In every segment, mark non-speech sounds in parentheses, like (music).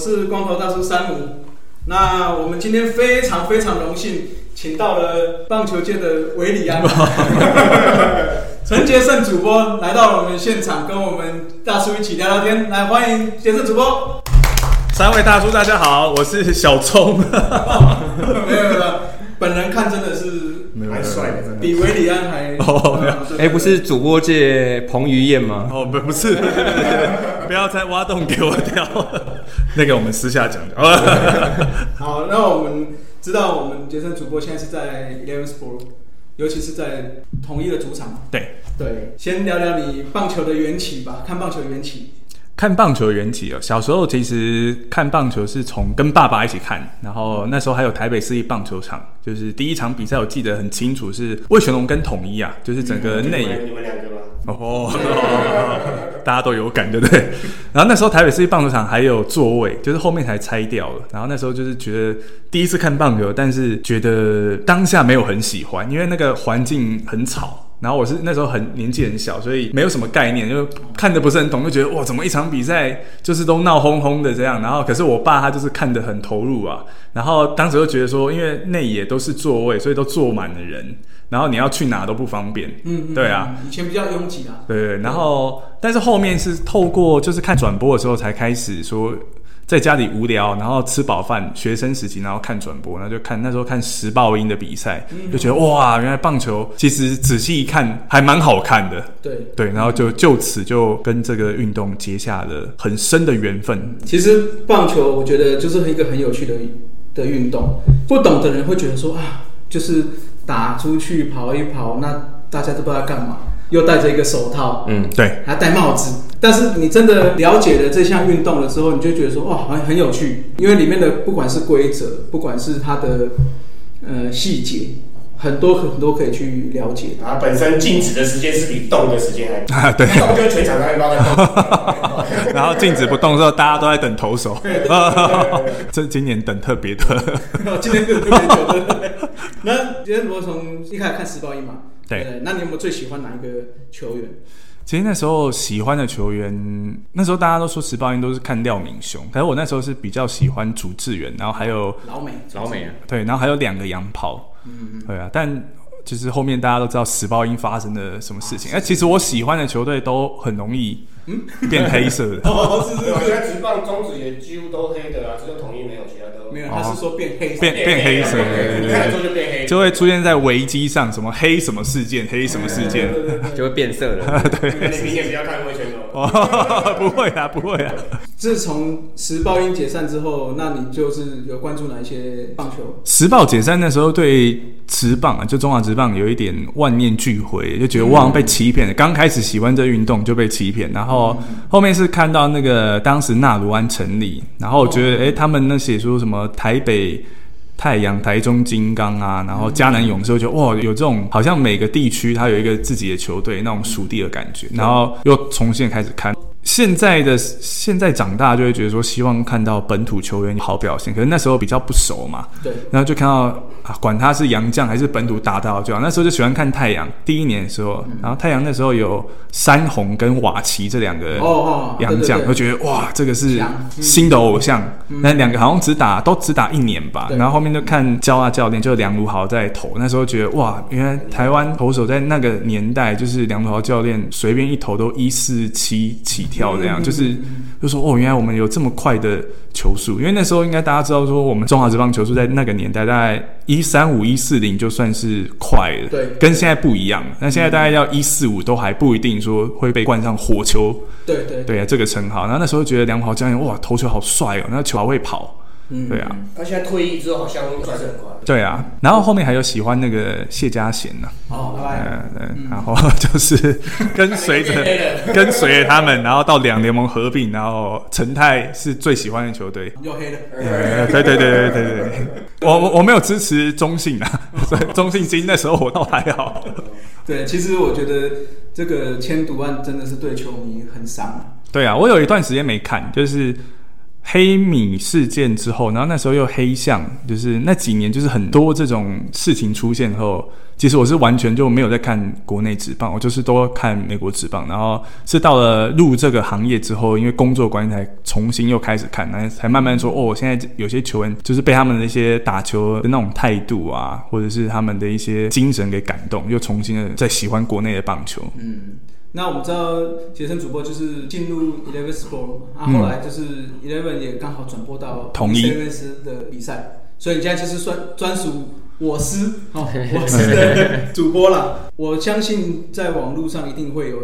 是光头大叔山姆。那我们今天非常非常荣幸，请到了棒球界的韦里安，(laughs) 陈杰胜主播来到了我们现场，跟我们大叔一起聊聊天。来，欢迎杰胜主播。三位大叔，大家好，我是小聪。没有没有，本人看真的是蛮帅的，真的。比韦里安还哦对哎，不是主播界彭于晏吗？哦，不不是，不要再挖洞给我跳。那个我们私下讲的。好，(laughs) 那我们知道我们杰森主播现在是在 Eleven Sport，尤其是在统一的主场。对，对，先聊聊你棒球的缘起吧，看棒球的缘起。看棒球的缘起哦，小时候其实看棒球是从跟爸爸一起看，然后那时候还有台北市立棒球场，就是第一场比赛我记得很清楚，是魏全龙跟统一啊，就是整个内野。你们两个吗？哦，(laughs) 大家都有感，对不对？然后那时候台北市立棒球场还有座位，就是后面才拆掉了。然后那时候就是觉得第一次看棒球，但是觉得当下没有很喜欢，因为那个环境很吵。然后我是那时候很年纪很小，所以没有什么概念，就看的不是很懂，就觉得哇，怎么一场比赛就是都闹哄哄的这样。然后可是我爸他就是看得很投入啊。然后当时就觉得说，因为内野都是座位，所以都坐满了人，然后你要去哪都不方便。嗯，嗯对啊，以前比较拥挤啊。对对，然后但是后面是透过就是看转播的时候才开始说，在家里无聊，然后吃饱饭，学生时期，然后看转播，然后就看那时候看时报音的比赛，就觉得哇，原来棒球其实仔细一看还蛮好看的。对，对，然后就就此就跟这个运动结下了很深的缘分。其实棒球我觉得就是一个很有趣的的运动，不懂的人会觉得说啊，就是打出去跑一跑，那大家都不知道干嘛，又戴着一个手套，嗯，对，还戴帽子。但是你真的了解了这项运动了之后，你就觉得说哇，好像很有趣，因为里面的不管是规则，不管是它的呃细节，很多很多可以去了解。它本身静止的时间是比动的时间还多，啊 (laughs) 对，动就是全场都在动。(laughs) 然后静止不动的时候，大家都在等投手。(laughs) 这今年等特别的。今天特别久，对不对？那今天我从一开始看十报一嘛，对不那你有没有最喜欢哪一个球员？其实那时候喜欢的球员，那时候大家都说时报音都是看廖敏雄，可是我那时候是比较喜欢主志远，然后还有老美，老美啊，对，然后还有两个洋炮，嗯嗯对啊，但就是后面大家都知道时报音发生了什么事情，哎、其实我喜欢的球队都很容易变黑色的，(laughs) 哦，是对，我现在直棒中指也几乎都黑的啊，只有统一没有，没有，他是说变黑色，变变黑色，对对对对你看的时候就变黑。就会出现在维基上，什么黑什么事件，黑什么事件，(laughs) 就会变色了。(laughs) 对你明年不要看魏全龙。哦，(laughs) 不会啊，不会啊。自从时报因解散之后，那你就是有关注哪一些棒球？时报解散那时候对职棒啊，就中华职棒有一点万念俱灰，就觉得我好像被欺骗了。刚开始喜欢这运动就被欺骗，然后后面是看到那个当时纳鲁安成立，然后我觉得诶、他们那写出什么台北。太阳、台中金刚啊，然后迦南勇士，就哇，有这种好像每个地区它有一个自己的球队那种属地的感觉，然后又重新开始看。现在的现在长大就会觉得说，希望看到本土球员好表现，可是那时候比较不熟嘛，对，然后就看到啊，管他是洋将还是本土打得好就好。那时候就喜欢看太阳，第一年的时候，然后太阳那时候有山洪跟瓦奇这两个哦哦，洋将，对对对。就觉得哇，这个是新的偶像。那两个好像只打都只打一年吧，然后后面就看教啊教练，就梁如豪在投。那时候觉得哇，原来台湾投手在那个年代，就是梁如豪教练随便一投都一四七起跳这样，嗯就是就说哦，原来我们有这么快的球速。因为那时候应该大家知道说，我们中华职棒球速在那个年代大概一三五一四零就算是快了，对跟现在不一样。那现在大概要一四五都还不一定说会被冠上火球对对，对啊，这个称号。然后那时候觉得梁跑教练哇，投球好帅哦，那球还会跑。嗯对啊，他现在退役之后好像转是很快。对啊。然后后面还有喜欢那个谢家贤呢，哦，拜拜。嗯嗯，然后 (laughs) 就是跟随着跟随着他们，然后到两联盟合并，然后陈泰是最喜欢的球队。又黑了，呃对对对对对对对，我我我没有支持中信啊，(laughs) 所以中信金那时候我倒还好。对，其实我觉得这个签赌案真的是对球迷很伤啊。对啊，我有一段时间没看，就是黑米事件之后，然后那时候又黑象，就是那几年就是很多这种事情出现后，其实我是完全就没有在看国内职棒，我就是都看美国职棒。然后是到了入这个行业之后，因为工作关系才重新又开始看，然后才慢慢说哦，现在有些球员就是被他们的一些打球的那种态度啊，或者是他们的一些精神给感动，又重新的在喜欢国内的棒球。嗯，那我们知道杰森主播就是进入 Eleven Sport，啊，后来就是 Eleven 也刚好转播到统一 CNS 的比赛，所以你现在就是专专属我司哦，(laughs) 我司的主播了。我相信在网络上一定会有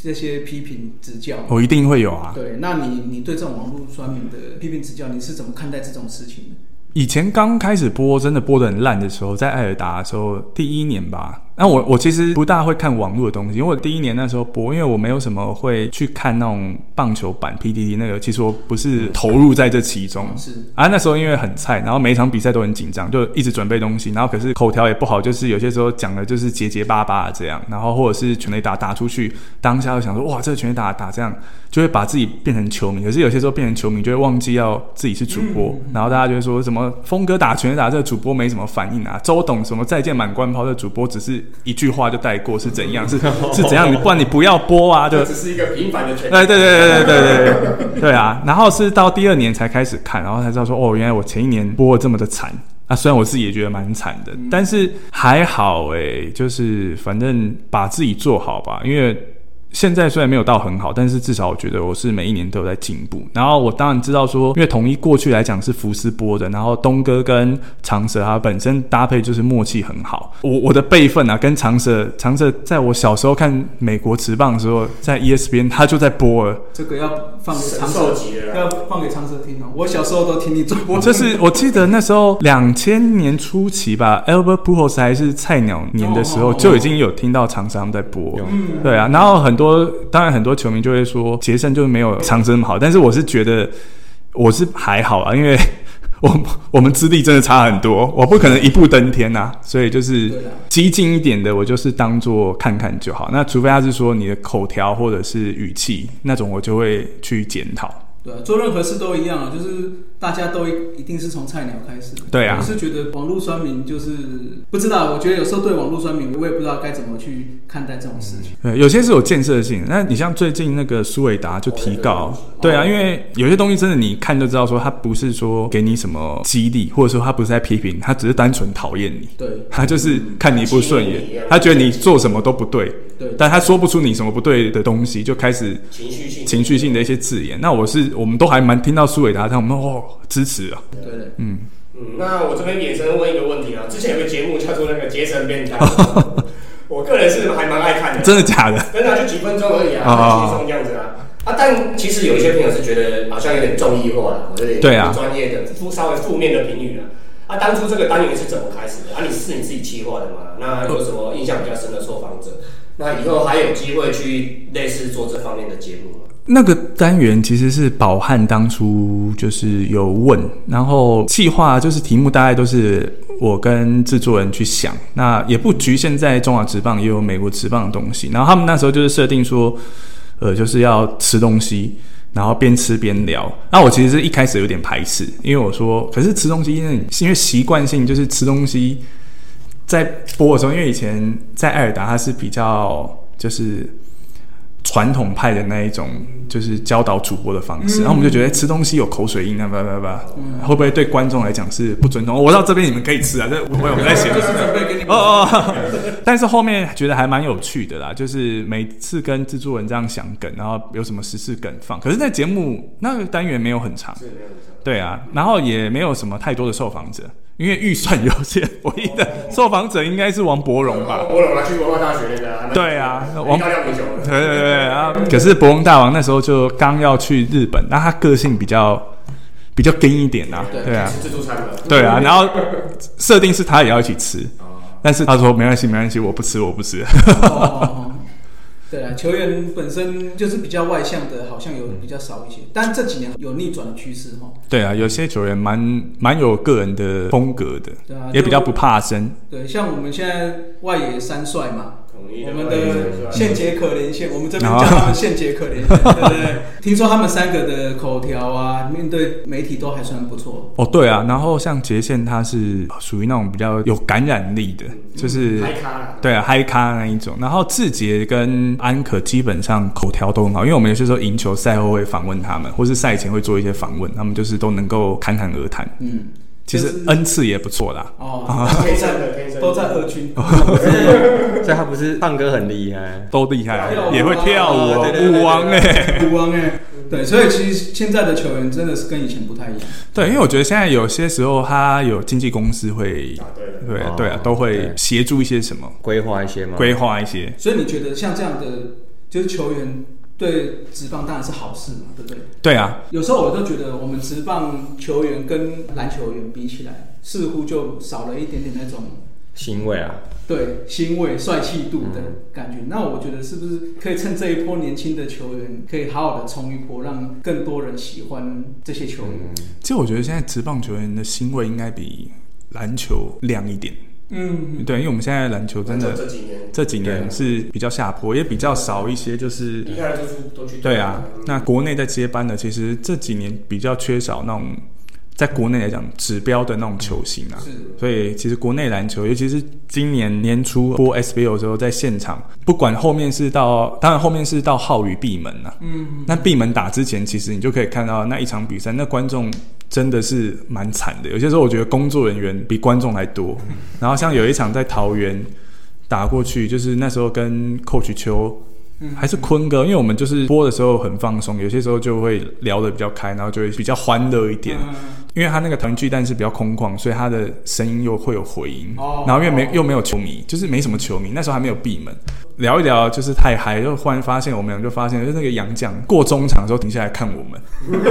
这些批评指教。我一定会有啊。对，那你你对这种网络酸民的批评指教，你是怎么看待这种事情的？以前刚开始播，真的播的很烂的时候，在艾尔达的时候，第一年吧。那我我其实不大会看网络的东西，因为我第一年那时候播，因为我没有什么会去看那种棒球版 PDD 那个，其实我不是投入在这其中。是啊，那时候因为很菜，然后每一场比赛都很紧张，就一直准备东西，然后可是口条也不好，就是有些时候讲的就是结结巴巴这样，然后或者是全垒打打出去，当下就想说哇，这个全垒打打这样，就会把自己变成球迷。可是有些时候变成球迷，就会忘记要自己是主播，然后大家就会说什么峰哥打全垒打，这个主播没什么反应啊，周董什么再见满贯炮，这主播只是一句话就带过，是怎样？是 (laughs) 是怎样？你不然你不要播啊，就只是一个平凡的全对对对对对对对对啊！然后是到第二年才开始看，然后才知道说哦，原来我前一年播的这么的惨啊！虽然我自己也觉得蛮惨的，但是还好诶，就是反正把自己做好吧，因为。现在虽然没有到很好，但是至少我觉得我是每一年都有在进步。然后我当然知道说，因为统一过去来讲是福斯播的，然后东哥跟长蛇他本身搭配就是默契很好。我我的辈分啊，跟长蛇长蛇在我小时候看美国职棒的时候，在 ESPN 他就在播了。这个要放给长神蛇兽级的要放给长蛇听哦。我小时候都听你转播，这是我记得那时候两千年初期吧，Albert Pujols 还是菜鸟年的时候，就已经有听到长蛇他们在播。嗯对啊，然后很多当然很多球迷就会说杰森就是没有长生好，但是我是觉得我是还好啊，因为 (laughs) 我我们资历真的差很多，我不可能一步登天呐、所以就是激进一点的，我就是当做看看就好。那除非他是说你的口条或者是语气那种，我就会去检讨。对，做任何事都一样啊，就是大家都一一定是从菜鸟开始。对啊我是觉得网络酸民就是不知道，我觉得有时候对网络酸民，我也不知道该怎么去看待这种事情。对，有些是有建设性。那你像最近那个苏伟达就提告，对啊，因为有些东西真的你看就知道，说他不是说给你什么激励，或者说他不是在批评，他只是单纯讨厌你，对他就是看你不顺眼，他觉得你做什么都不对，对，但他说不出你什么不对的东西，就开始情绪性情绪性的一些字眼。那我是我们都还蛮听到苏伟达他们哦支持啊，对对，嗯，嗯，那我这边衍生问一个问题啊，之前有个节目叫做那个杰森变态，(laughs) 我个人是还蛮爱看的，真的假的？真的啊就几分钟而已啊，啊啊啊很轻松这样子啊。啊，但其实有一些朋友是觉得好像有点综艺化了，有点对啊不专业的负稍微负面的评语了。啊，当初这个单元是怎么开始的？啊，你是你自己企划的吗？那有什么印象比较深的受访者？那以后还有机会去类似做这方面的节目吗？那个单元其实是宝汉当初就是有问，然后计划就是题目大概都是我跟制作人去想，那也不局限在中华职棒，也有美国职棒的东西。然后他们那时候就是设定说，呃，就是要吃东西，然后边吃边聊。那我其实是一开始有点排斥，因为我说，可是吃东西因为因为习惯性就是吃东西，在播的时候，因为以前在艾尔达他是比较就是。传统派的那一种，就是教导主播的方式，然后我们就觉得吃东西有口水音啊，叭叭叭，会不会对观众来讲是不尊重？我到这边你们可以吃啊，这 (laughs) 我有在写就是准备给你哦哦，但是后面觉得还蛮有趣的啦，就是每次跟制作人这样想梗，然后有什么时事梗放，可是那节目那个单元没有很长。对啊，然后也没有什么太多的受访者，因为预算有限，唯一的受访者应该是王伯荣吧。我有拿去文化大学那个，对啊王高亮英雄的。对对对啊！可是博翁大王那时候就刚要去日本，那他个性比较比较硬一点啊，对啊，自助餐的。对啊，然后设定是他也要一起吃，但是他说没关系没关系，我不吃我不吃。哦，对啊，球员本身就是比较外向的，好像有比较少一些，但这几年有逆转的趋势哈。对啊，有些球员蛮蛮有个人的风格的，对啊，也比较不怕生。对，像我们现在外野三帅嘛，我们的现节可连线，我们这边叫他们现节可连线，对不对？(laughs) 听说他们三个的口条啊，面对媒体都还算不错。哦，对啊，然后像杰宪他是属于那种比较有感染力的，就是嗨咖啦，对啊，嗨咖那一种。然后志杰跟安可基本上口条都很好，因为我们有些时候赢球赛后会访问他们，或是赛前会做一些访问，他们就是都能够侃侃而谈。嗯，其实恩次也不错啦。哦，天生的天生的都在二军，(laughs) (laughs) 所以他不是唱歌很厉害，都厉害也会跳舞舞王哎、舞王哎，对，所以其实现在的球员真的是跟以前不太一样。对，因为我觉得现在有些时候他有经纪公司会，啊，对的，对对啊，都会对协助一些什么，规划一些吗？规划一些。所以你觉得像这样的，就是球员对职棒当然是好事嘛，对不对？对啊，有时候我都觉得我们职棒球员跟篮球员比起来，似乎就少了一点点那种欣慰啊，对欣慰、帅气度的嗯感觉。那我觉得是不是可以趁这一波年轻的球员，可以好好的冲一波，让更多人喜欢这些球员？其实我觉得现在职棒球员的欣慰应该比篮球亮一点。嗯，对，因为我们现在篮球真的这几年这几年是比较下坡，也比较少一些就是离开了都去都去对啊，那国内在接班的，其实这几年比较缺少那种，在国内来讲指标的那种球星啊。是所以其实国内篮球，尤其是今年年初播 SBL 的时候，在现场，不管后面是到，当然后面是到浩宇闭门啊。嗯，那闭门打之前，其实你就可以看到那一场比赛，那观众真的是蛮惨的。有些时候我觉得工作人员比观众还多。然后像有一场在桃园打过去，就是那时候跟寇取秋。还是坤哥，因为我们就是播的时候很放松，有些时候就会聊得比较开，然后就会比较欢乐一点。嗯因为他那个团聚，但是比较空旷，所以他的声音又会有回音。哦然后因为没又没有球迷，就是没什么球迷，那时候还没有闭门，聊一聊就是太嗨，就忽然发现我们俩就发现，就是那个杨将过中场的时候停下来看我们，(laughs) 对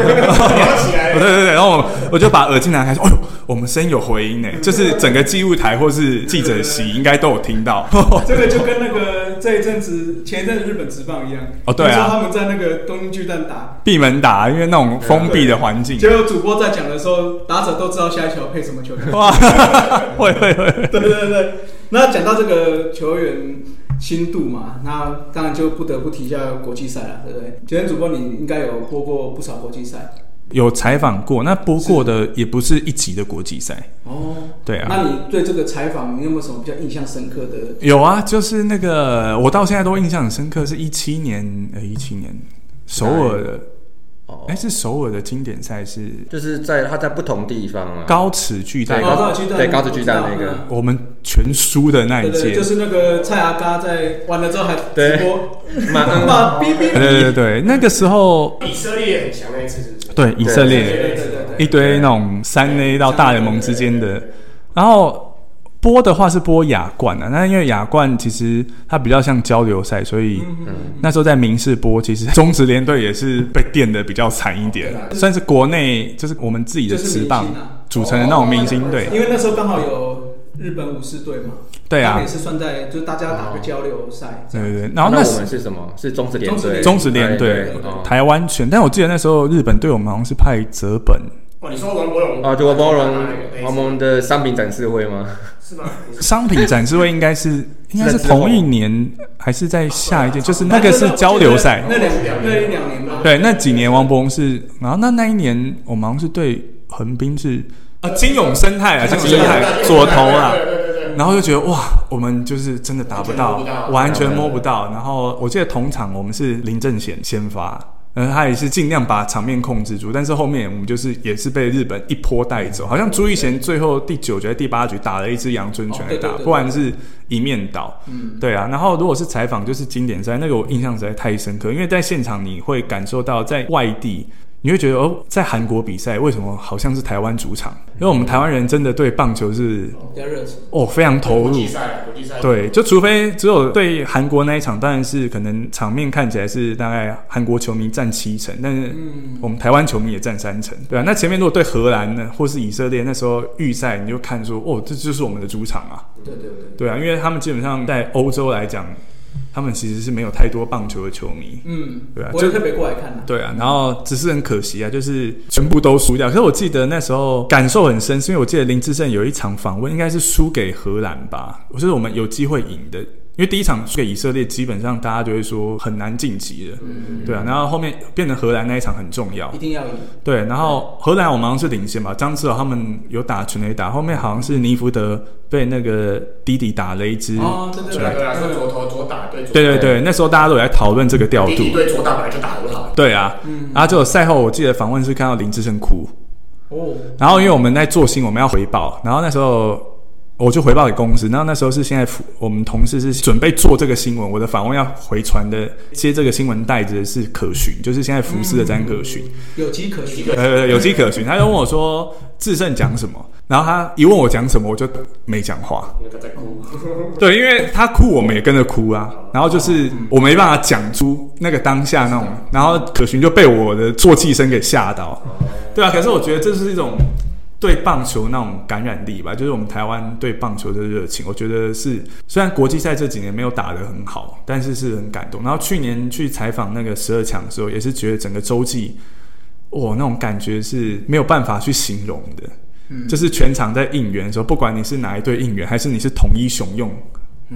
对对，然后我我就把耳机拿开说，哎呦，我们声音有回音呢，就是整个记录台或是记者席应该都有听到。(laughs) 这个就跟那个这一阵子前一阵子日本职棒一样。哦对啊他们在那个东京巨蛋打，闭门打，因为那种封闭的环境，结果主播在讲的时候，打者都知道下一球配什么球员。哇，(laughs) 会会会，对对对对。那讲到这个球员心度嘛，那当然就不得不提一下国际赛了，对不对？今天主播你应该有播过不少国际赛有采访过，那播过的也不是一级的国际赛，哦。对啊。那你对这个采访，你有没有什么比较印象深刻的？有啊，就是那个我到现在都印象很深刻，是一七年，呃，一七年首尔的，哦哎、，是首尔的经典赛是就是在他在不同地方啊，高尺巨蛋对，哦高尺巨蛋对高尺巨蛋那个，我们全输的那一对对，对就。是那个蔡阿嘎在完了之后还直对播，马妈哔哔对对对对，那个时候以色列很强那一次是不是？对以色列一堆那种三 A 到大联盟之间的，然后。播的话是播亚冠啊，那因为亚冠其实它比较像交流赛，所以嗯那时候在明视播，其实中职联队也是被电的比较惨一点算是国内就是我们自己的就是职棒组成的那种明星队。因为那时候刚好有日本武士队嘛，对啊也，是算在就是大家打个交流赛。对对对。然后那那我们是什么？是中职联队，中职联队台湾拳，但我记得那时候日本队我们好像是派泽本，哦，你说王柏荣啊，就王柏荣拿那个杯子我们的商品展示会吗？是吗？(laughs) 商品展示会应该是应该是同一年还是在下一届，就是那个是交流赛。那两那一两年吧，对，那几年王博荣是，然后那那一年我们好像是对横滨是啊金永生态啊，金永生态左投啊，对对对对。然后就觉得哇，我们就是真的达不到完全摸不，到完全摸不到。然后我记得同场我们是林正贤先发，呃，他也是尽量把场面控制住，但是后面我们就是也是被日本一波带走，好像朱一贤最后第九局、第八局打了一支阳春拳来打，不然是一面倒。嗯，对啊，然后如果是采访，就是经典赛，那个我印象实在太深刻，因为在现场你会感受到在外地。你会觉得哦，在韩国比赛为什么好像是台湾主场？因为我们台湾人真的对棒球是比较热情。哦非常投入国际，赛，国际赛。对，就除非只有对韩国那一场，当然是可能场面看起来是大概韩国球迷占七成，但是嗯，我们台湾球迷也占三成，对啊。那前面如果对荷兰呢，或是以色列，那时候预赛你就看说，哦，这就是我们的主场啊，对对对。对啊，因为他们基本上在欧洲来讲，他们其实是没有太多棒球的球迷，嗯，对啊就我也特别过来看的。对啊，然后只是很可惜啊，就是全部都输掉。可是我记得那时候感受很深，是因为我记得林志胜有一场访问，应该是输给荷兰吧，我觉得我们有机会赢的，因为第一场输给以色列，基本上大家就会说很难晋级了，对啊，然后后面变成荷兰那一场很重要一，定要赢。对，然后荷兰我们好像是领先吧，张志豪他们有打全垒打，后面好像是尼福德被那个迪迪打了一支，哦，对对对。是左投左打对左对对对，那时候大家都有在讨论这个调度。弟弟，对左打本来就打很好，对啊，嗯。然后就赛后我记得访问是看到林志胜哭，哦，然后因为我们在做新，我们要回报，然后那时候我就回报给公司，然后那时候是现在我们同事是准备做这个新闻，我的访问要回传的接这个新闻带子的是可循，就是现在福斯的詹可循，有迹可循。呃，有迹可循。他就问我说智胜讲什么，然后他一问我讲什么，我就没讲话。因为他在哭，对，因为他哭，我们也跟着哭啊。然后就是我没办法讲出那个当下那种，然后可循就被我的啜泣声给吓到。对啊，可是我觉得这是一种对棒球那种感染力吧，就是我们台湾对棒球的热情。我觉得是，虽然国际赛这几年没有打得很好，但是是很感动。然后去年去采访那个十二强的时候，也是觉得整个洲际，哇，那种感觉是没有办法去形容的。就是全场在应援的时候，不管你是哪一队应援，还是你是统一雄用，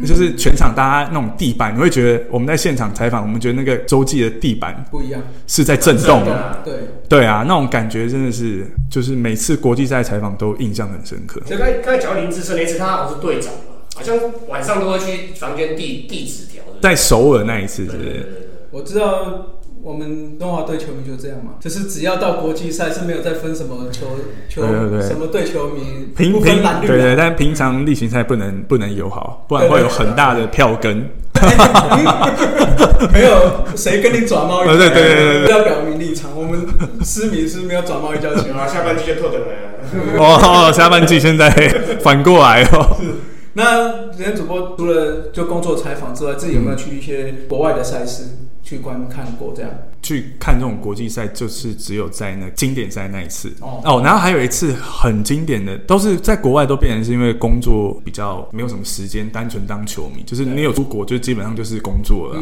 就是全场大家那种地板，你会觉得我们在现场采访，我们觉得那个洲际的地板不一样，是在震动的。啊。对，对啊，那种感觉真的是，就是每次国际赛采访都印象很深刻。所以刚才刚才讲到林志胜那次，他好像是队长嘛，好像晚上都会去房间递递纸条。在首尔那一次，是不是？对对对对我知道我们中华队球迷就这样嘛，就是只要到国际赛是没有再分什么球球对对对什么队球迷，平平蓝绿啊。对对，但平常例行赛不能不能友好，不然会有很大的票根。(laughs) 没有谁跟你转猫对对对对要表明立场，我们失明是没有转猫一交情有。啊，下半季就特等来了。哦，(laughs) 下半季现在反过来哦。(laughs) 那今天主播除了就工作采访之外，自己有没有去一些国外的赛事去观看过？这样去看这种国际赛，就是只有在那经典赛那一次哦哦然后还有一次很经典的，都是在国外都变成是因为工作比较没有什么时间，单纯当球迷，就是你有出国就基本上就是工作了。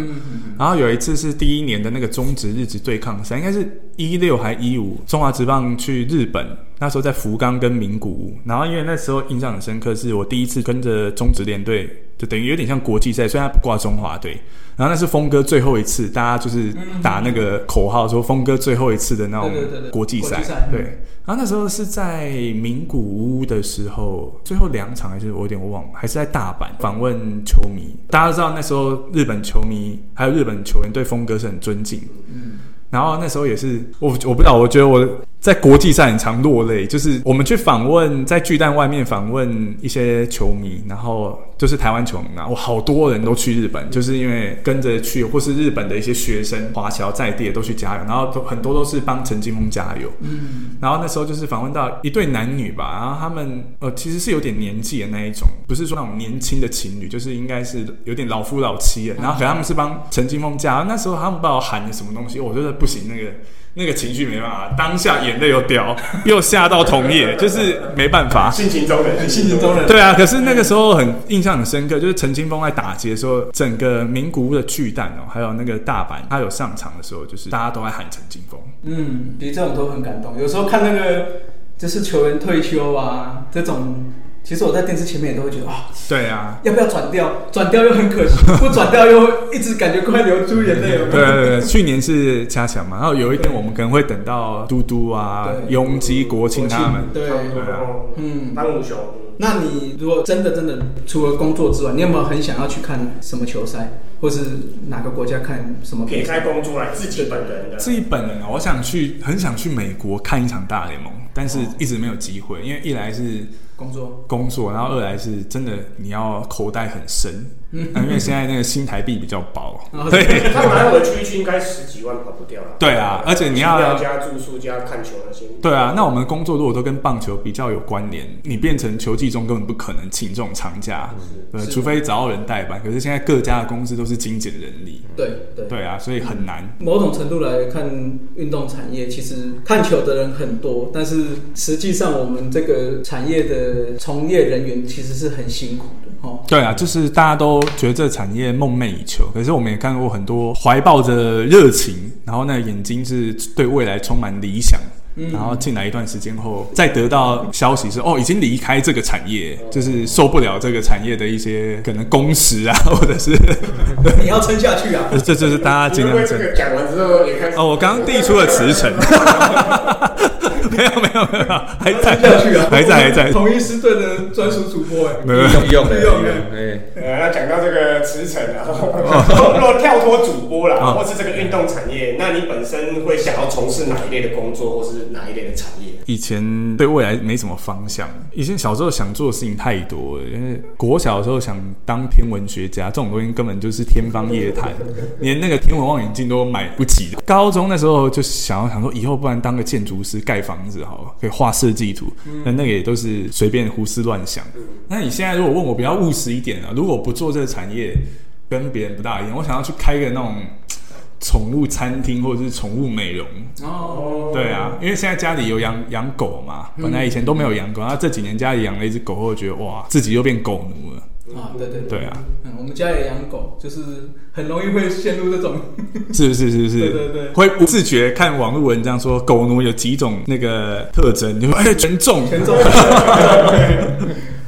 然后有一次是第一年的那个中职日职对抗赛，应该是一六还一五，中华职棒去日本，那时候在福冈跟名古屋，然后因为那时候印象很深刻，是我第一次跟着中职联队，就等于有点像国际赛，虽然他不挂中华队。然后那是峰哥最后一次，大家就是打那个口号说峰哥最后一次的那种国际赛对。然后那时候是在名古屋的时候，最后两场还是我有点忘了，还是在大阪访问球迷。大家都知道那时候日本球迷还有日本球员对峰哥是很尊敬，嗯。然后那时候也是我我不知道，我觉得我在国际赛很常落泪，就是我们去访问在巨蛋外面访问一些球迷，然后就是台湾球迷啊，我好多人都去日本，就是因为跟着去，或是日本的一些学生华侨在地的都去加油，然后都很多都是帮陈金峰加油，嗯，然后那时候就是访问到一对男女吧，然后他们呃其实是有点年纪的那一种，不是说那种年轻的情侣，就是应该是有点老夫老妻的，然后他们是帮陈金峰加油，那时候他们不知道喊的什么东西，我觉得不行，那个。那个情绪没办法，当下眼泪又掉，又吓到同业，就是没办法。性情中人，性情中人对啊，可是那个时候很印象很深刻，就是陈清峰在打劫的时候，整个名古屋的巨蛋哦，还有那个大阪，他有上场的时候，就是大家都在喊陈清峰。嗯，比这种都很感动。有时候看那个就是球员退休啊，这种，其实我在电视前面也都会觉得啊，对啊，要不要转掉？转掉又很可惜，(laughs) 不转掉又一直感觉快流出眼泪。有没有？对对对，去年是加强嘛，然后有一天我们可能会等到嘟嘟啊、对拥基、国庆他们。对，对啊，嗯，班武雄，那你如果真的真的除了工作之外，你有没有很想要去看什么球赛，或是哪个国家看什么比撇赛？开工作来，自己本人的，自己本人啊，我想去，很想去美国看一场大联盟，但是一直没有机会，因为一来是工作？工作，然后二来是真的你要口袋很深，那 (laughs) 因为现在那个新台币比较薄，哦 (laughs) 对他买我的区区应该十几万跑不掉了。对啊，而且你要加住宿加看球那些。对啊，那我们工作如果都跟棒球比较有关联，你变成球季中根本不可能请这种长假，对，除非找到人代班。可是现在各家的公司都是精简人力，对对。对啊，所以很难。某种程度来看，运动产业其实看球的人很多，但是实际上我们这个产业的从业人员其实是很辛苦的哦。对啊，就是大家都觉得这个产业梦寐以求，可是我们也看过很多怀抱着热情，然后那个眼睛是对未来充满理想，嗯然后进来一段时间后，再得到消息是哦，已经离开这个产业，就是受不了这个产业的一些可能工时啊，或者是你要撑下去啊！(laughs) 这就是大家尽因为这量争。个讲完之后也开始哦，我刚刚递出了辞呈，(laughs) (laughs) 没有没有没有，还在下去啊！还在还在，统一师队的专属主播哎，没有御用的御用哎，呃，那讲到这个驰骋啊，(laughs) 如果跳脱主播啦，哦或是这个运动产业，那你本身会想要从事哪一类的工作，或是哪一类的产业？以前对未来没什么方向，以前小时候想做的事情太多了。因为国小的时候想当天文学家，这种东西根本就是天方夜谭，(laughs) 连那个天文望远镜都买不起。高中那时候就想要想说，以后不然当个建筑师盖房子好了，可以画设计图。那那个也都是随便胡思乱想。那你现在如果问我比较务实一点啊，如果不做这个产业，跟别人不大一样，我想要去开个那种。宠物餐厅或者是宠物美容，哦，对啊，因为现在家里有养养狗嘛，本来以前都没有养狗，然后这几年家里养了一只狗后，觉得哇，自己又变狗奴了。啊，对对对啊，嗯，我们家也养狗，就是很容易会陷入这种，是不是？是不是？对对对会不自觉看网络文章说狗奴有几种那个特征，你就哎全中，全中。(laughs)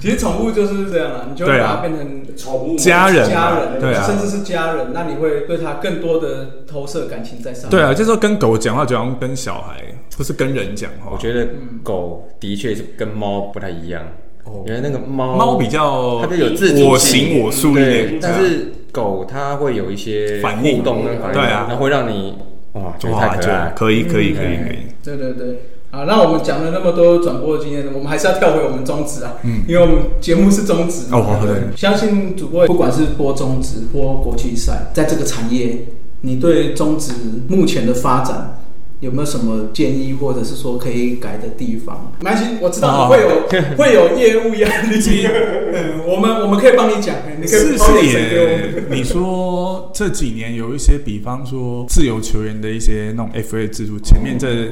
其实宠物就是这样啊，你就会把它变成宠物家人家人，对啊甚至是家人，那你会对它更多的投射感情在上面。对啊，就是说跟狗讲话就好像跟小孩，不是跟人讲话。我觉得狗的确是跟猫不太一样，哦。因为那个猫猫比较它就有自主性我行我素一对点，，但是狗它会有一些反应互动跟反应，对啊。那会让你哇，觉得哇就太可爱。可以可以嗯。可以可以。对对对，啊，那我们讲了那么多转播的经验，我们还是要跳回我们中职啊，嗯，因为我们节目是中职嘛。哦好对相信主播不管是播中职、播国际赛，在这个产业，你对中职目前的发展。有没有什么建议，或者是说可以改的地方？蛮行，我知道你会有、(laughs) 会有业务压力，(laughs) 嗯，我们我们可以帮你讲，(laughs) 你可以是抛是点水给我们。你说这几年有一些，比方说自由球员的一些那种 FA 制度，前面这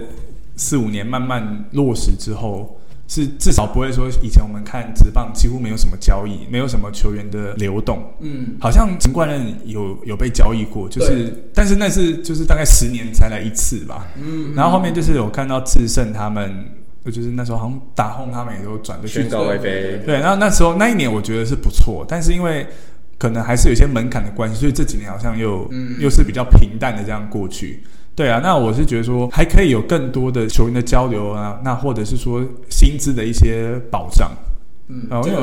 四五年慢慢落实之后，是至少不会说以前我们看职棒几乎没有什么交易，没有什么球员的流动。嗯，好像陈冠任有有被交易过，就是，但是那是就是大概十年才来一次吧。嗯，然后后面就是有看到智胜他们，就是那时候好像打轰他们也都转的去宣告为飞，对，然后那时候那一年我觉得是不错，但是因为可能还是有一些门槛的关系，所以这几年好像又、嗯又是比较平淡的这样过去。对啊，那我是觉得说还可以有更多的球员的交流啊，那或者是说薪资的一些保障，嗯哦，因为。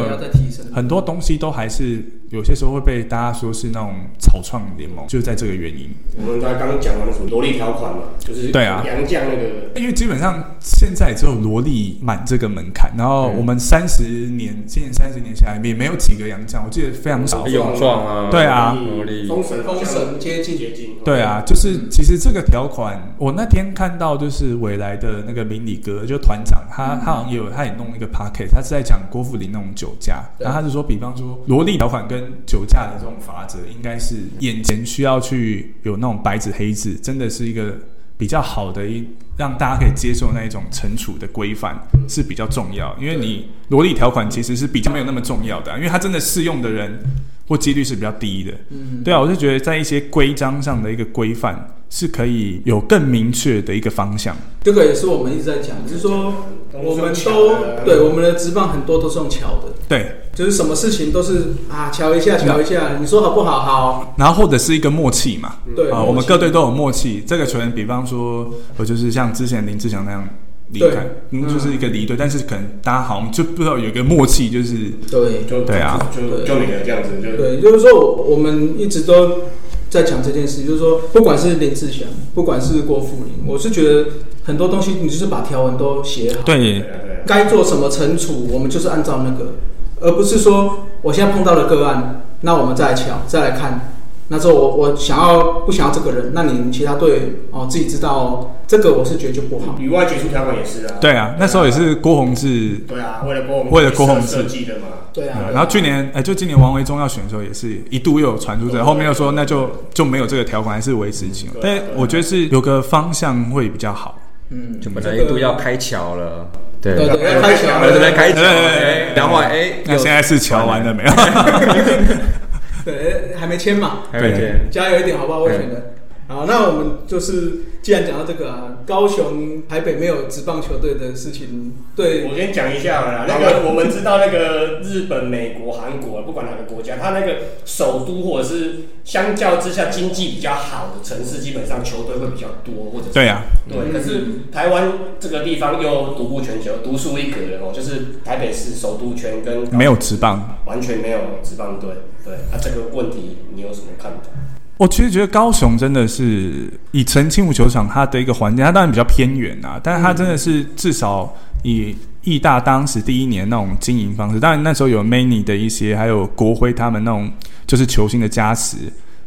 很多东西都还是有些时候会被大家说是那种草创联盟，就是在这个原因。我们刚刚刚讲完什么萝莉条款嘛，就是对啊。杨绛那个。因为基本上现在只有萝莉满这个门槛，然后我们三十年，今年三十年下来也没有几个杨绛，我记得非常少。勇壮啊，对啊。萝莉，封神封神接近接近，对啊，就是其实这个条款，我那天看到就是未来的那个明理哥，就团长，他他好像也有，他也弄一个 p a c k e t 他是在讲郭富林那种酒驾，然后他就说，比方说萝莉条款跟酒驾的这种法则，应该是眼前需要去有那种白纸黑字，真的是一个比较好的一让大家可以接受那一种惩处的规范是比较重要，因为你萝莉条款其实是比较没有那么重要的啊、因为它真的适用的人或几率是比较低的。嗯，对啊，我就觉得在一些规章上的一个规范是可以有更明确的一个方向。这个也是我们一直在讲，就是说我们都对我们的职棒很多都是用巧的，对，就是什么事情都是啊瞧一下瞧一下，你说好不好？好，然后或者是一个默契嘛。对。啊，我们各队都有默契。这个球员，比方说，我就是像之前林志祥那样离开，嗯，就是一个离队，但是可能大家好像就不知道有一个默契，就是对就对啊。就就就你的这样子，就对，就是说我我们一直都在讲这件事，就是说不管是林志祥，不管是郭富林，我是觉得很多东西你就是把条文都写好，对。该做什么惩处，我们就是按照那个，而不是说我现在碰到了个案，那我们再来瞧，再来看。那时候我我想要不想要这个人？那你其他队哦自己知道哦，这个我是觉得就不好。语外决出条款也是啊，对啊，那时候也是郭宏志。对啊，为了郭宏为了郭宏志设计的嘛，对啊，然后去年，哎，就今年王维忠要选的时候，也是一度又有传出这个，后面又说那就就没有这个条款，还是维持情况。但我觉得是有个方向会比较好。嗯，就本来一度要开桥了，对，对对要开桥我这边开桥，对对对哎然后哎，那现在是球完了没有？(laughs) 对还没签嘛，还没签，加油一点好不好？我选的，好，那我们就是既然讲到这个啊，高雄、台北没有职棒球队的事情，对我先讲一下好了啦，那个我们知道那个日本、美国、韩国，不管哪个国家，它那个首都或者是相较之下经济比较好的城市，基本上球队会比较多，或者是对啊，对，可是台湾这个地方又独步全球，独树一格的哦，就是台北市首都圈跟没有职棒。完全没有职棒队。对，啊，这个问题你有什么看法？我其实觉得高雄真的是以澄清湖球场它的一个环境，它当然比较偏远啊，但是它真的是至少以义大当时第一年那种经营方式，当然那时候有 many 的一些，还有国徽他们那种就是球星的加持，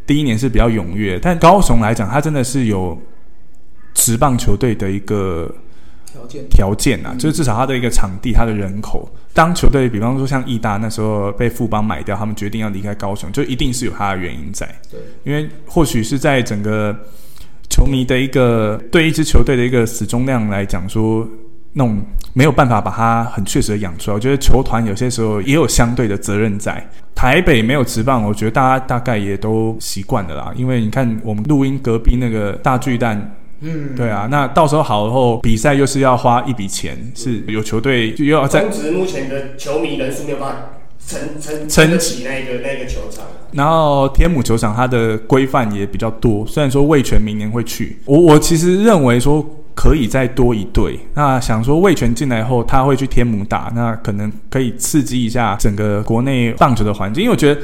第一年是比较踊跃，但高雄来讲，它真的是有职棒球队的一个条件，条件啊，就是至少他的一个场地，他的人口。当球队，比方说像义大那时候被富邦买掉，他们决定要离开高雄，就一定是有他的原因在。对，因为或许是在整个球迷的一个对一支球队的一个死忠量来讲说，那种没有办法把它很确实的养出来。我觉得球团有些时候也有相对的责任在。台北没有职棒，我觉得大家大概也都习惯了啦。因为你看我们录音隔壁那个大巨蛋。嗯，对啊，那到时候好后比赛又是要花一笔钱，是有球队就又要在中职目前的球迷人数没有办法撑撑撑起那个那个球场。然后天母球场它的规范也比较多，虽然说魏权明年会去，我我其实认为说可以再多一队。那想说魏权进来后，他会去天母打，那可能可以刺激一下整个国内棒球的环境，因为我觉得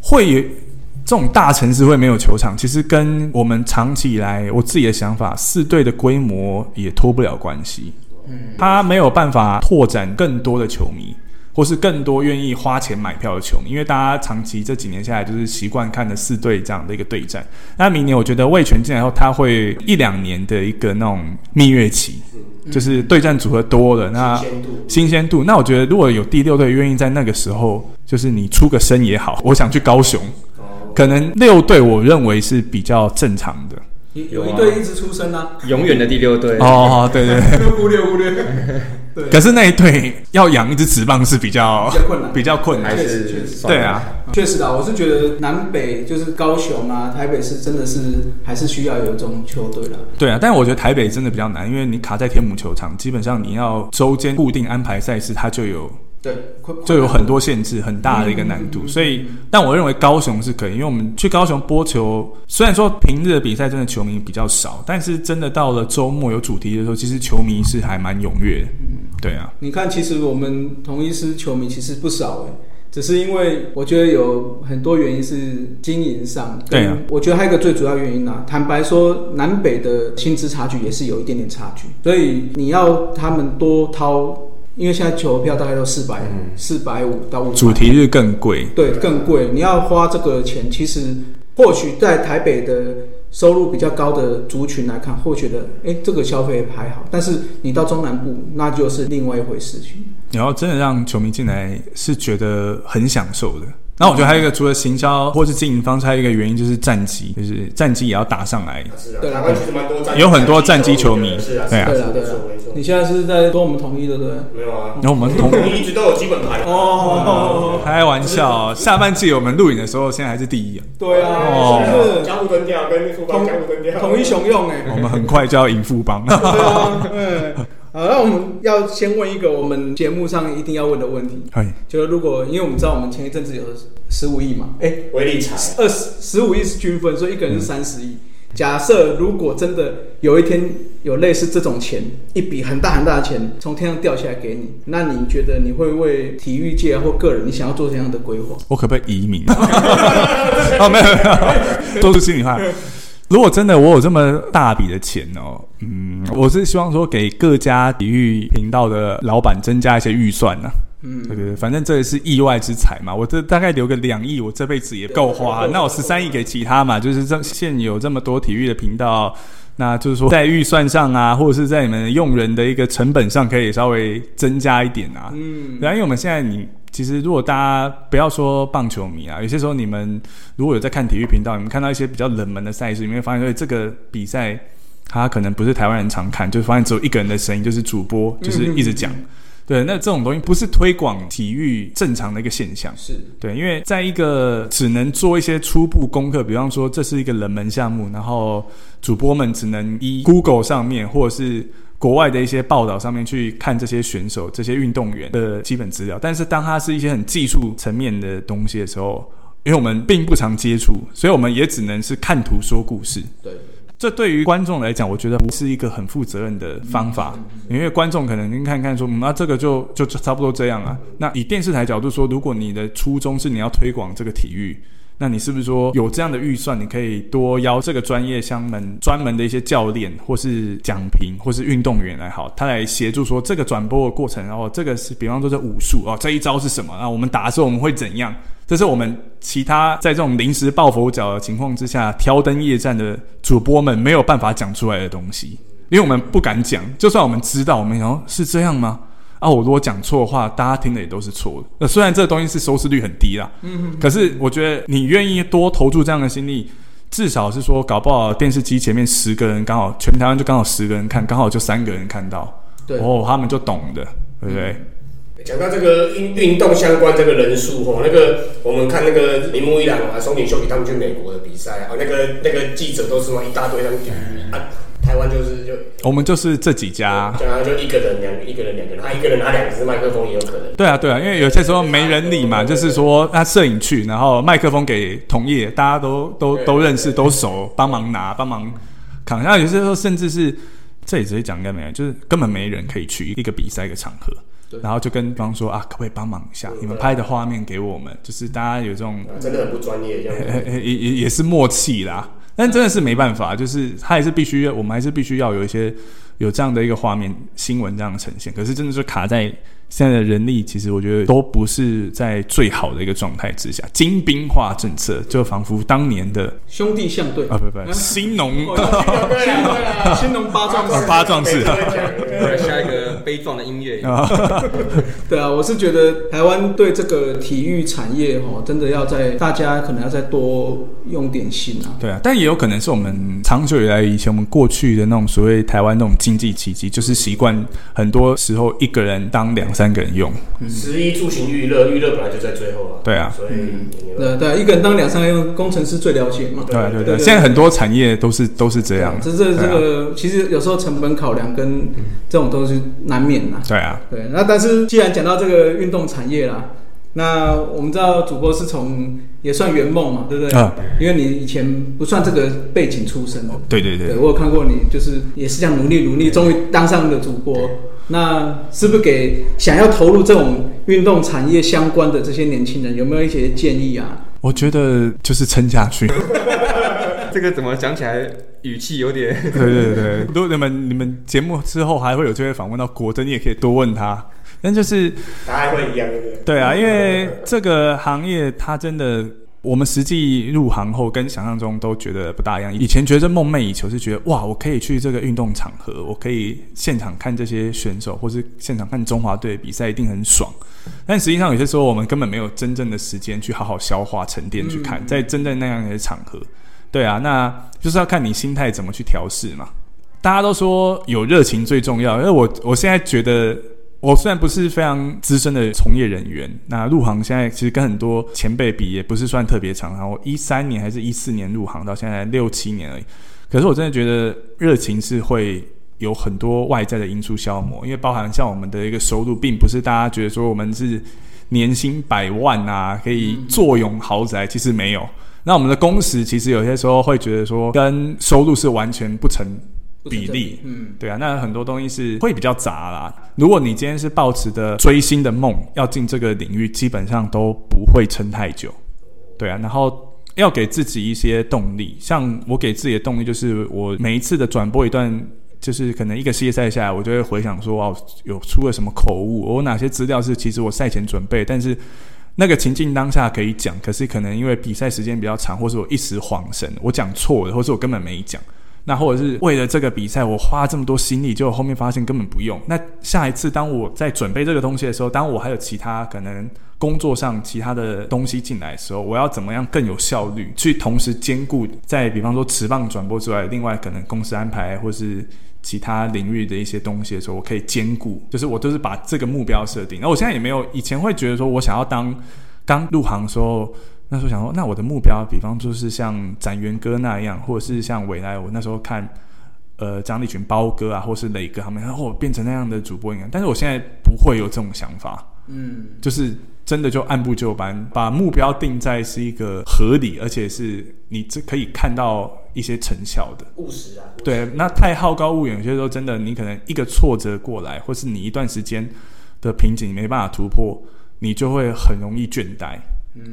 会有这种大城市会没有球场，其实跟我们长期以来我自己的想法，四队的规模也脱不了关系。嗯，他没有办法拓展更多的球迷。或是更多愿意花钱买票的球迷，因为大家长期这几年下来就是习惯看的四队这样的一个对战。那明年我觉得魏权进来后，他会一两年的一个那种蜜月期，就是对战组合多了，那新鲜度。那我觉得如果有第六队愿意在那个时候，就是你出个声也好，我想去高雄，哦，可能六队我认为是比较正常的。有一队一直出生啊，永远的第六队。哦，对对对。忽略忽略，(laughs) 对，可是那一队要养一只职棒是比较比较困难比较困难还。确实确是实对啊，确实啊，我是觉得南北就是高雄啊、台北是真的是还是需要有一种球队啦。对啊，但是我觉得台北真的比较难，因为你卡在天母球场，基本上你要周间固定安排赛事，它就有对，就有很多限制，很大的一个难度。所以，但我认为高雄是可以，因为我们去高雄播球，虽然说平日的比赛真的球迷比较少，但是真的到了周末有主题的时候，其实球迷是还蛮踊跃的。对啊，你看，其实我们同一师球迷其实不少哎，只是因为我觉得有很多原因是经营上。对啊，我觉得还有一个最主要原因啊，坦白说，南北的薪资差距也是有一点点差距，所以你要他们多掏，因为现在球票大概都四百四百五到五。主题日更贵。对更贵，你要花这个钱，其实或许在台北的收入比较高的族群来看，会觉得哎这个消费还好，但是你到中南部那就是另外一回事情。你要真的让球迷进来是觉得很享受的。那我觉得还有一个，除了行销或是经营方式，还有一个原因就是战绩，就是战绩也要打上来。是啊，对台湾其实蛮多战有很多战机球迷是啊，对啊对啊对了没错没错，你现在是在跟我们统一的对不对？没有啊，然后我们同我们一直都有基本牌哦 (laughs) 开玩笑，下半季我们录影的时候，现在还是第一啊。对啊，哦是江湖蹲跳跟富邦江湖蹲跳，统一雄用哎、我们很快就要赢富邦。对啊，(laughs) 嗯，好，那我们要先问一个我们节目上一定要问的问题，哎，就是如果因为我们知道我们前一阵子有十五亿嘛，哎、威力财，二十十五亿是均分，所以一个人是三十亿。假设如果真的有一天有类似这种钱，一笔很大很大的钱从天上掉下来给你，那你觉得你会为体育界或个人，你想要做怎样的规划？我可不可以移民？(laughs) 哦，没有没有，说出心里话。如果真的我有这么大笔的钱哦，嗯，我是希望说给各家体育频道的老板增加一些预算呢、嗯对对对，反正这也是意外之财嘛，我这大概留个两亿，我这辈子也够花。(laughs) 那我十三亿给其他嘛，就是这现有这么多体育的频道，那就是说在预算上啊，或者是在你们用人的一个成本上，可以稍微增加一点啊。嗯，然后，因为我们现在你其实如果大家不要说棒球迷啊，有些时候你们如果有在看体育频道，你们看到一些比较冷门的赛事，你会发现，哎这个比赛它可能不是台湾人常看，就发现只有一个人的声音，就是主播，就是一直讲。对对，那这种东西不是推广体育正常的一个现象。是对，因为在一个只能做一些初步功课，比方说这是一个冷门项目，然后主播们只能依 Google 上面或者是国外的一些报道上面去看这些选手、这些运动员的基本资料。但是当它是一些很技术层面的东西的时候，因为我们并不常接触，所以我们也只能是看图说故事。对，这对于观众来讲，我觉得不是一个很负责任的方法，因为观众可能您看看说，嗯，那、这个就就差不多这样啊。那以电视台角度说，如果你的初衷是你要推广这个体育，那你是不是说有这样的预算，你可以多邀这个专业相门专门的一些教练，或是讲评，或是运动员来好，他来协助说这个转播的过程，然后这个是比方说这武术哦，这一招是什么？啊，我们打的时候我们会怎样？这是我们其他在这种临时抱佛脚的情况之下，挑灯夜战的主播们没有办法讲出来的东西，因为我们不敢讲。就算我们知道，我们想说是这样吗？啊，我如果讲错的话，大家听的也都是错的。那虽然这个东西是收视率很低啦，嗯，可是我觉得你愿意多投注这样的心力，至少是说，搞不好电视机前面十个人刚好全台湾就刚好十个人看，刚好就三个人看到，对哦，他们就懂的，对不对？讲到这个运运动相关这个人数哦，那个我们看那个铃木一朗啊、松井秀喜他们去美国的比赛啊，那个那个记者都是嘛一大堆他们啊，台湾就是就我们就是这几家。讲啊就一个人两个一个人两个人，他一个人拿两只麦克风也有可能。对啊，对啊，因为有些时候没人理嘛，就是说他摄影去，然后麦克风给同业，大家都都都认识，都熟，帮忙拿，帮忙扛。然后有些时候甚至是这里直接讲应该没有，就是根本没人可以去一个比赛一个场合，然后就跟方说啊，可不可以帮忙一下？你们拍的画面给我们，就是大家有这种啊真的很不专业这样。(laughs) 也也也是默契啦。但真的是没办法，就是他还是必须，我们还是必须要有一些有这样的一个画面新闻这样呈现。可是真的是卡在现在的人力，其实我觉得都不是在最好的一个状态之下。精兵化政策就仿佛当年的兄弟相对啊，不不，新农哦对新农 (laughs) 八壮士。八壮士悲壮的音乐，(laughs) 对啊，我是觉得台湾对这个体育产业哦，真的要在大家可能要再多用点心啊。对啊，但也有可能是我们长久以来以前我们过去的那种所谓台湾那种经济奇迹，就是习惯很多时候一个人当两三个人用。十一住行娱乐，娱乐本来就在最后啊。对啊所以你对对，一个人当两三个用，工程师最了解嘛。对啊对对，现在很多产业都是都是这样。这这这对啊个其实有时候成本考量跟这种都是难免呐。对啊，对，那但是既然讲到这个运动产业啦，那我们知道主播是从也算圆梦嘛，对不对？啊因为你以前不算这个背景出身的。对对对对，我有看过你，就是也是这样努力努力，终于当上了主播。那是不是给想要投入这种运动产业相关的这些年轻人，有没有一些建议啊？我觉得就是撑下去。(laughs) 这个怎么讲起来语气有点对对对，(laughs) 如果你们你们节目之后还会有机会访问到国珍，你也可以多问他。但就是答案会一样，对不对？对啊，因为这个行业它真的，我们实际入行后跟想象中都觉得不大一样。以前觉得梦寐以求是觉得哇，我可以去这个运动场合，我可以现场看这些选手，或是现场看中华队比赛，一定很爽。但实际上有些时候我们根本没有真正的时间去好好消化、沉淀去看，在真正那样的场合，对啊，那就是要看你心态怎么去调试嘛。大家都说有热情最重要，因为我我现在觉得，我虽然不是非常资深的从业人员，那入行现在其实跟很多前辈比，也不是算特别长。然后一三年还是一四年入行，到现在六七年而已。可是我真的觉得热情是会有很多外在的因素消磨，因为包含像我们的一个收入，并不是大家觉得说我们是年薪百万啊，可以坐拥豪宅，其实没有。那我们的工时其实有些时候会觉得说，跟收入是完全不成比例。嗯，对啊，那很多东西是会比较杂啦。如果你今天是抱持的追星的梦，要进这个领域，基本上都不会撑太久。对啊，然后要给自己一些动力。像我给自己的动力，就是我每一次的转播一段，就是可能一个系列赛下来，我就会回想说，哦，有出了什么口误，我有哪些资料是其实我赛前准备，但是。那个情境当下可以讲，可是可能因为比赛时间比较长，或是我一时恍神，我讲错了，或是我根本没讲。那或者是为了这个比赛，我花这么多心力，结果后面发现根本不用。那下一次当我在准备这个东西的时候，当我还有其他可能工作上其他的东西进来的时候，我要怎么样更有效率，去同时兼顾在比方说持棒转播之外，另外可能公司安排或是其他领域的一些东西的时候，我可以兼顾。就是我都是把这个目标设定。那我现在也没有以前会觉得说我想要当刚入行的时候。那时候想说，那我的目标，比方就是像展元哥那样，或者是像未来我那时候看，呃，张立群、包哥啊，或是磊哥他们，然后变成那样的主播应该。但是我现在不会有这种想法，嗯，就是真的就按部就班，把目标定在是一个合理，而且是你这可以看到一些成效的。务实啊。实对，那太好高骛远，有些时候真的你可能一个挫折过来，或是你一段时间的瓶颈没办法突破，你就会很容易倦怠。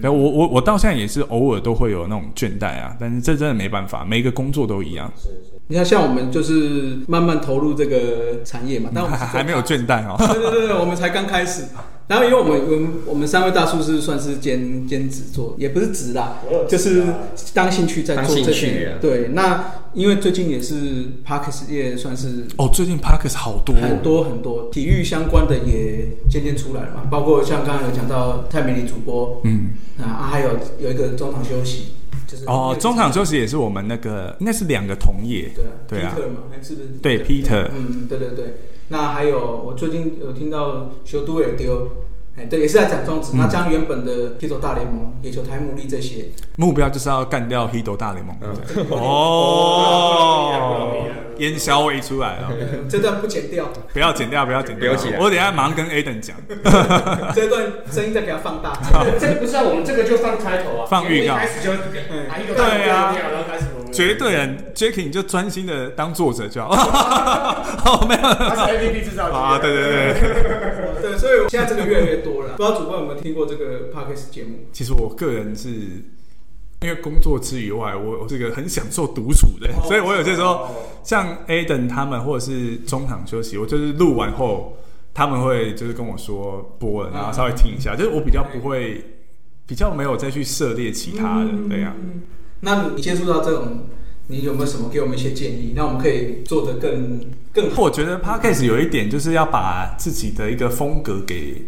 对，我我我到现在也是偶尔都会有那种倦怠啊，但是这真的没办法，每一个工作都一样，是是。你看，像我们就是慢慢投入这个产业嘛，但我们还 (laughs) 还没有倦怠哦。对对对对，我们才刚开始。然后，因为我们我们我们三位大叔是算是兼兼职做，也不是职啦就是啊当兴趣在当做这兴趣啊。些对，那因为最近也是 Parkes 也算是哦，最近 Parkes 好多、很多很多体育相关的也渐渐出来了嘛，包括像刚刚有讲到泰美里主播嗯，啊，啊还有有一个中场休息，就是哦，中场休息也是我们那个应该是两个同业，对啊，对啊。Peter 嘛，还是不是？对 Peter 嗯，对对对。那还有我最近有听到修都尔丢，哎，对，也是在讲中职。嗯那将原本的铁手大联盟、野球台牡蛎这些，目标就是要干掉 Hito 大联盟。嗯 (laughs) 哦，(laughs) 烟消味出来了，呃 (laughs) 这段不剪掉，不要剪掉，不要剪掉。我等下马上跟 Aden 讲。这段声音再给他放大。这个不是啊，我们这个就放开头啊，放预告一开始就对啊然后开始绝对人 Jacky 你就专心的当作者就好。(laughs) 哦，没有他是 A P P 制造机啊，对对对。对，(laughs) 所以现在这个越来越多了。不知道主播有没有听过这个 podcast 节目？其实我个人是因为工作之余外，我我是个很享受独处的，所以我有些时候像 Aden 他们或者是中场休息，我就是录完后他们会就是跟我说播了，然后稍微听一下，就是我比较不会，比较没有再去涉猎其他的，对呀、那你接触到这种，你有没有什么给我们一些建议？那我们可以做得更更好我觉得 Podcast 有一点就是要把自己的一个风格给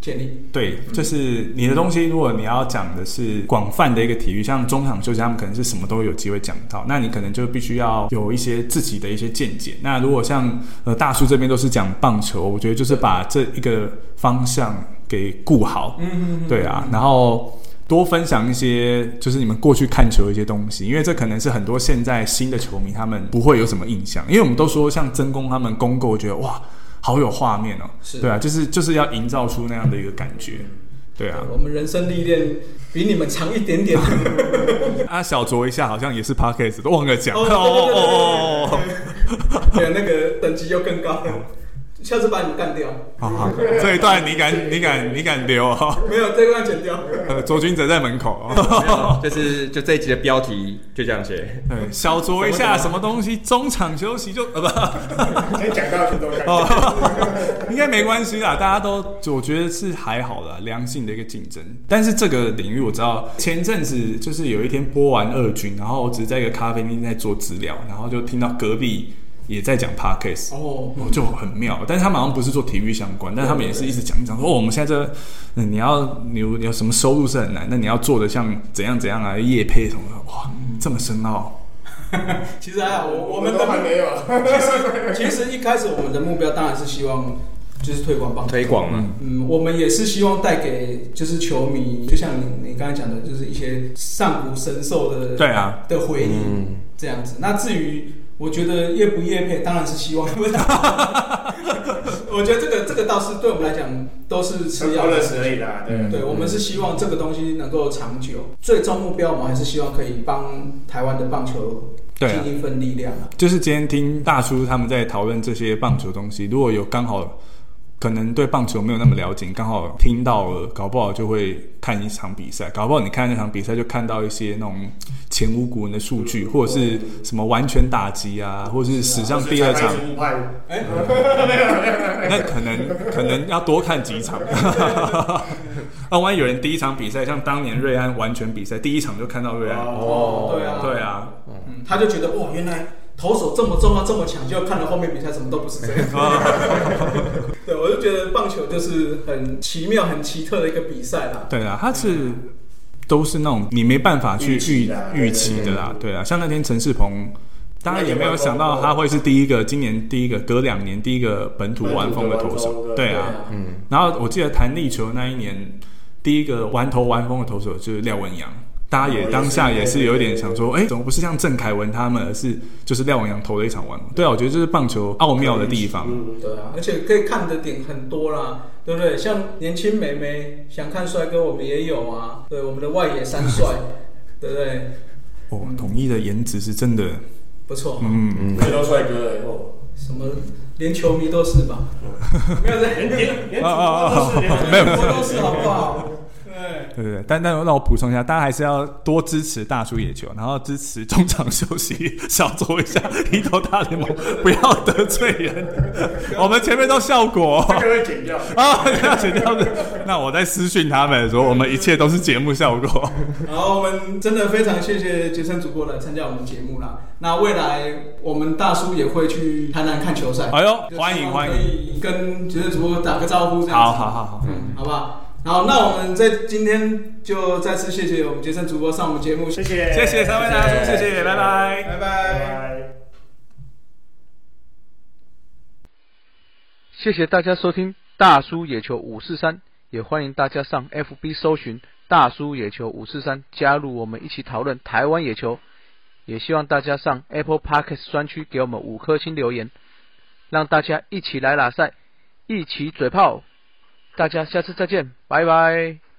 建立。对，就是你的东西，如果你要讲的是广泛的一个体育，像中场休息，他们可能是什么都有机会讲到，那你可能就必须要有一些自己的一些见解。那如果像呃大叔这边都是讲棒球，我觉得就是把这一个方向给顾好，嗯对啊，然后。多分享一些，就是你们过去看球的一些东西，因为这可能是很多现在新的球迷他们不会有什么印象，因为我们都说像真公他们公购，觉得哇，好有画面哦、是对啊，就是就是要营造出那样的一个感觉，对啊。我们人生历练比你们长一点点。(laughs) 啊，小酌一下好像也是 podcast，都忘了讲。哦哦哦哦对，那个等级又更高了，下次把你们干掉。好，好，(laughs) 这一段你敢 (laughs) 你敢你敢留哦？没有，这一段剪掉。呃，卓君泽在门口哦。就是就这一集的标题就这样写，对，小酌一下什么东西，中场休息就呃不。(laughs) 先讲到这种感觉。哦，应该没关系啦，大家都我觉得是还好的，良性的一个竞争。但是这个领域我知道，前阵子就是有一天播完二军，然后我只是在一个咖啡厅在做资料，然后就听到隔壁也在讲 podcast。哦，哦，就很妙，但是他们好像不是做体育相关，但是他们也是一直讲一讲说，哦，我们现在这，嗯，你要你有你有什么收入是很难，那你要做的像怎样怎样啊，业配什么的，哇，这么深奥，(laughs) 其实还好，我我们都的还没有。其实其实一开始我们的目标当然是希望就是推广棒球。推广嘛，嗯，我们也是希望带给就是球迷，就像你你刚才讲的，就是一些上古神兽的对啊，的回忆、嗯，这样子。那至于我觉得业不业配，当然是希望。(laughs) (laughs) 我觉得这个这个倒是对我们来讲都是吃药的的而已啦，对。嗯对，我们是希望这个东西能够长久。最终目标，我们还是希望可以帮台湾的棒球对啊尽一份力量啊。就是今天听大叔他们在讨论这些棒球东西，如果有刚好可能对棒球没有那么了解，刚好听到了，搞不好就会看一场比赛，搞不好你看那场比赛就看到一些那种前无古人的数据，或者是什么完全打击啊，或者是史上第二场，哎、(laughs) 那可能可能要多看几场。(laughs) (laughs) 啊，万一有人第一场比赛像当年瑞安完全比赛，第一场就看到瑞安，哦对啊，对啊，嗯，他就觉得哇，原来投手这么重要这么强，就看了后面比赛什么都不是这样。(laughs) (laughs) 对，我就觉得棒球就是很奇妙、很奇特的一个比赛啦。对啊，他是都是那种你没办法去预期预期的啦，对啊，像那天陈世鹏。大家也没有想到他会是第一个，今年第一个，隔两年第一个本土完封的投手，对啊。嗯，然后我记得弹力球那一年，第一个完投完封的投手就是廖文阳，大家也当下也是有一点想说，哎，怎么不是像郑凯文他们，而是就是廖文阳投了一场完封？对啊，我觉得这是棒球奥妙的地方。嗯，对啊，而且可以看的点很多啦，对不对？像年轻美眉想看帅哥，我们也有啊。对，我们的外野三帅，(laughs) 对不对？哦，统一的颜值是真的，不错，嗯，嗯最多帅哥了以后，什么连球迷都是吧？(laughs) 没有在，连连连主播都是，连没有主播都是 (laughs) 好不好？对。对对对，但但让我补充一下，大家还是要多支持大叔野球，然后支持中场休息，少做一下一头大联盟，(laughs) 不要得罪人。我们前面都效果这个会剪掉。啊，要剪掉的。那我在私讯他们说，我们一切都是节目效果。好，我们真的非常谢谢杰森主播来参加我们节目啦。那未来我们大叔也会去台南看球赛，哎呦，就欢迎欢迎，以跟杰森主播打个招呼，这样子。好好好好，嗯，好不好？好，那我们在今天就再次谢谢我们杰森主播上我们节目，谢谢，谢谢三位大叔，谢谢，拜拜。拜拜。拜拜。谢谢大家收听大叔野球五四三，也欢迎大家上 FB 搜寻大叔野球五四三，加入我们一起讨论台湾野球。也希望大家上 Apple Podcast 专区给我们五颗星留言，让大家一起来拉赛，一起嘴炮。大家下次再见，拜拜。